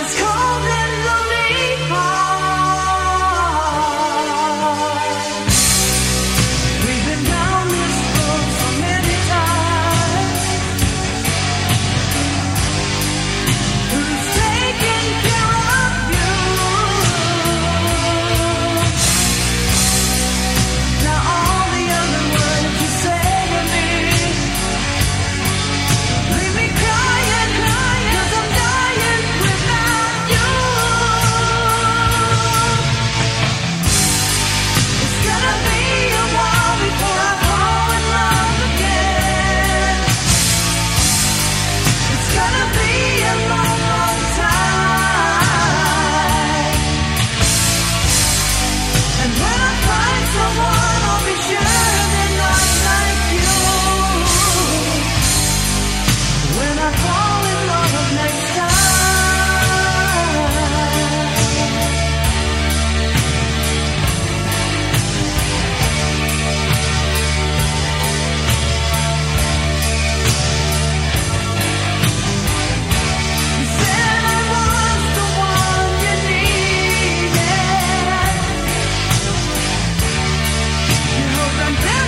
It's cold. I'm down.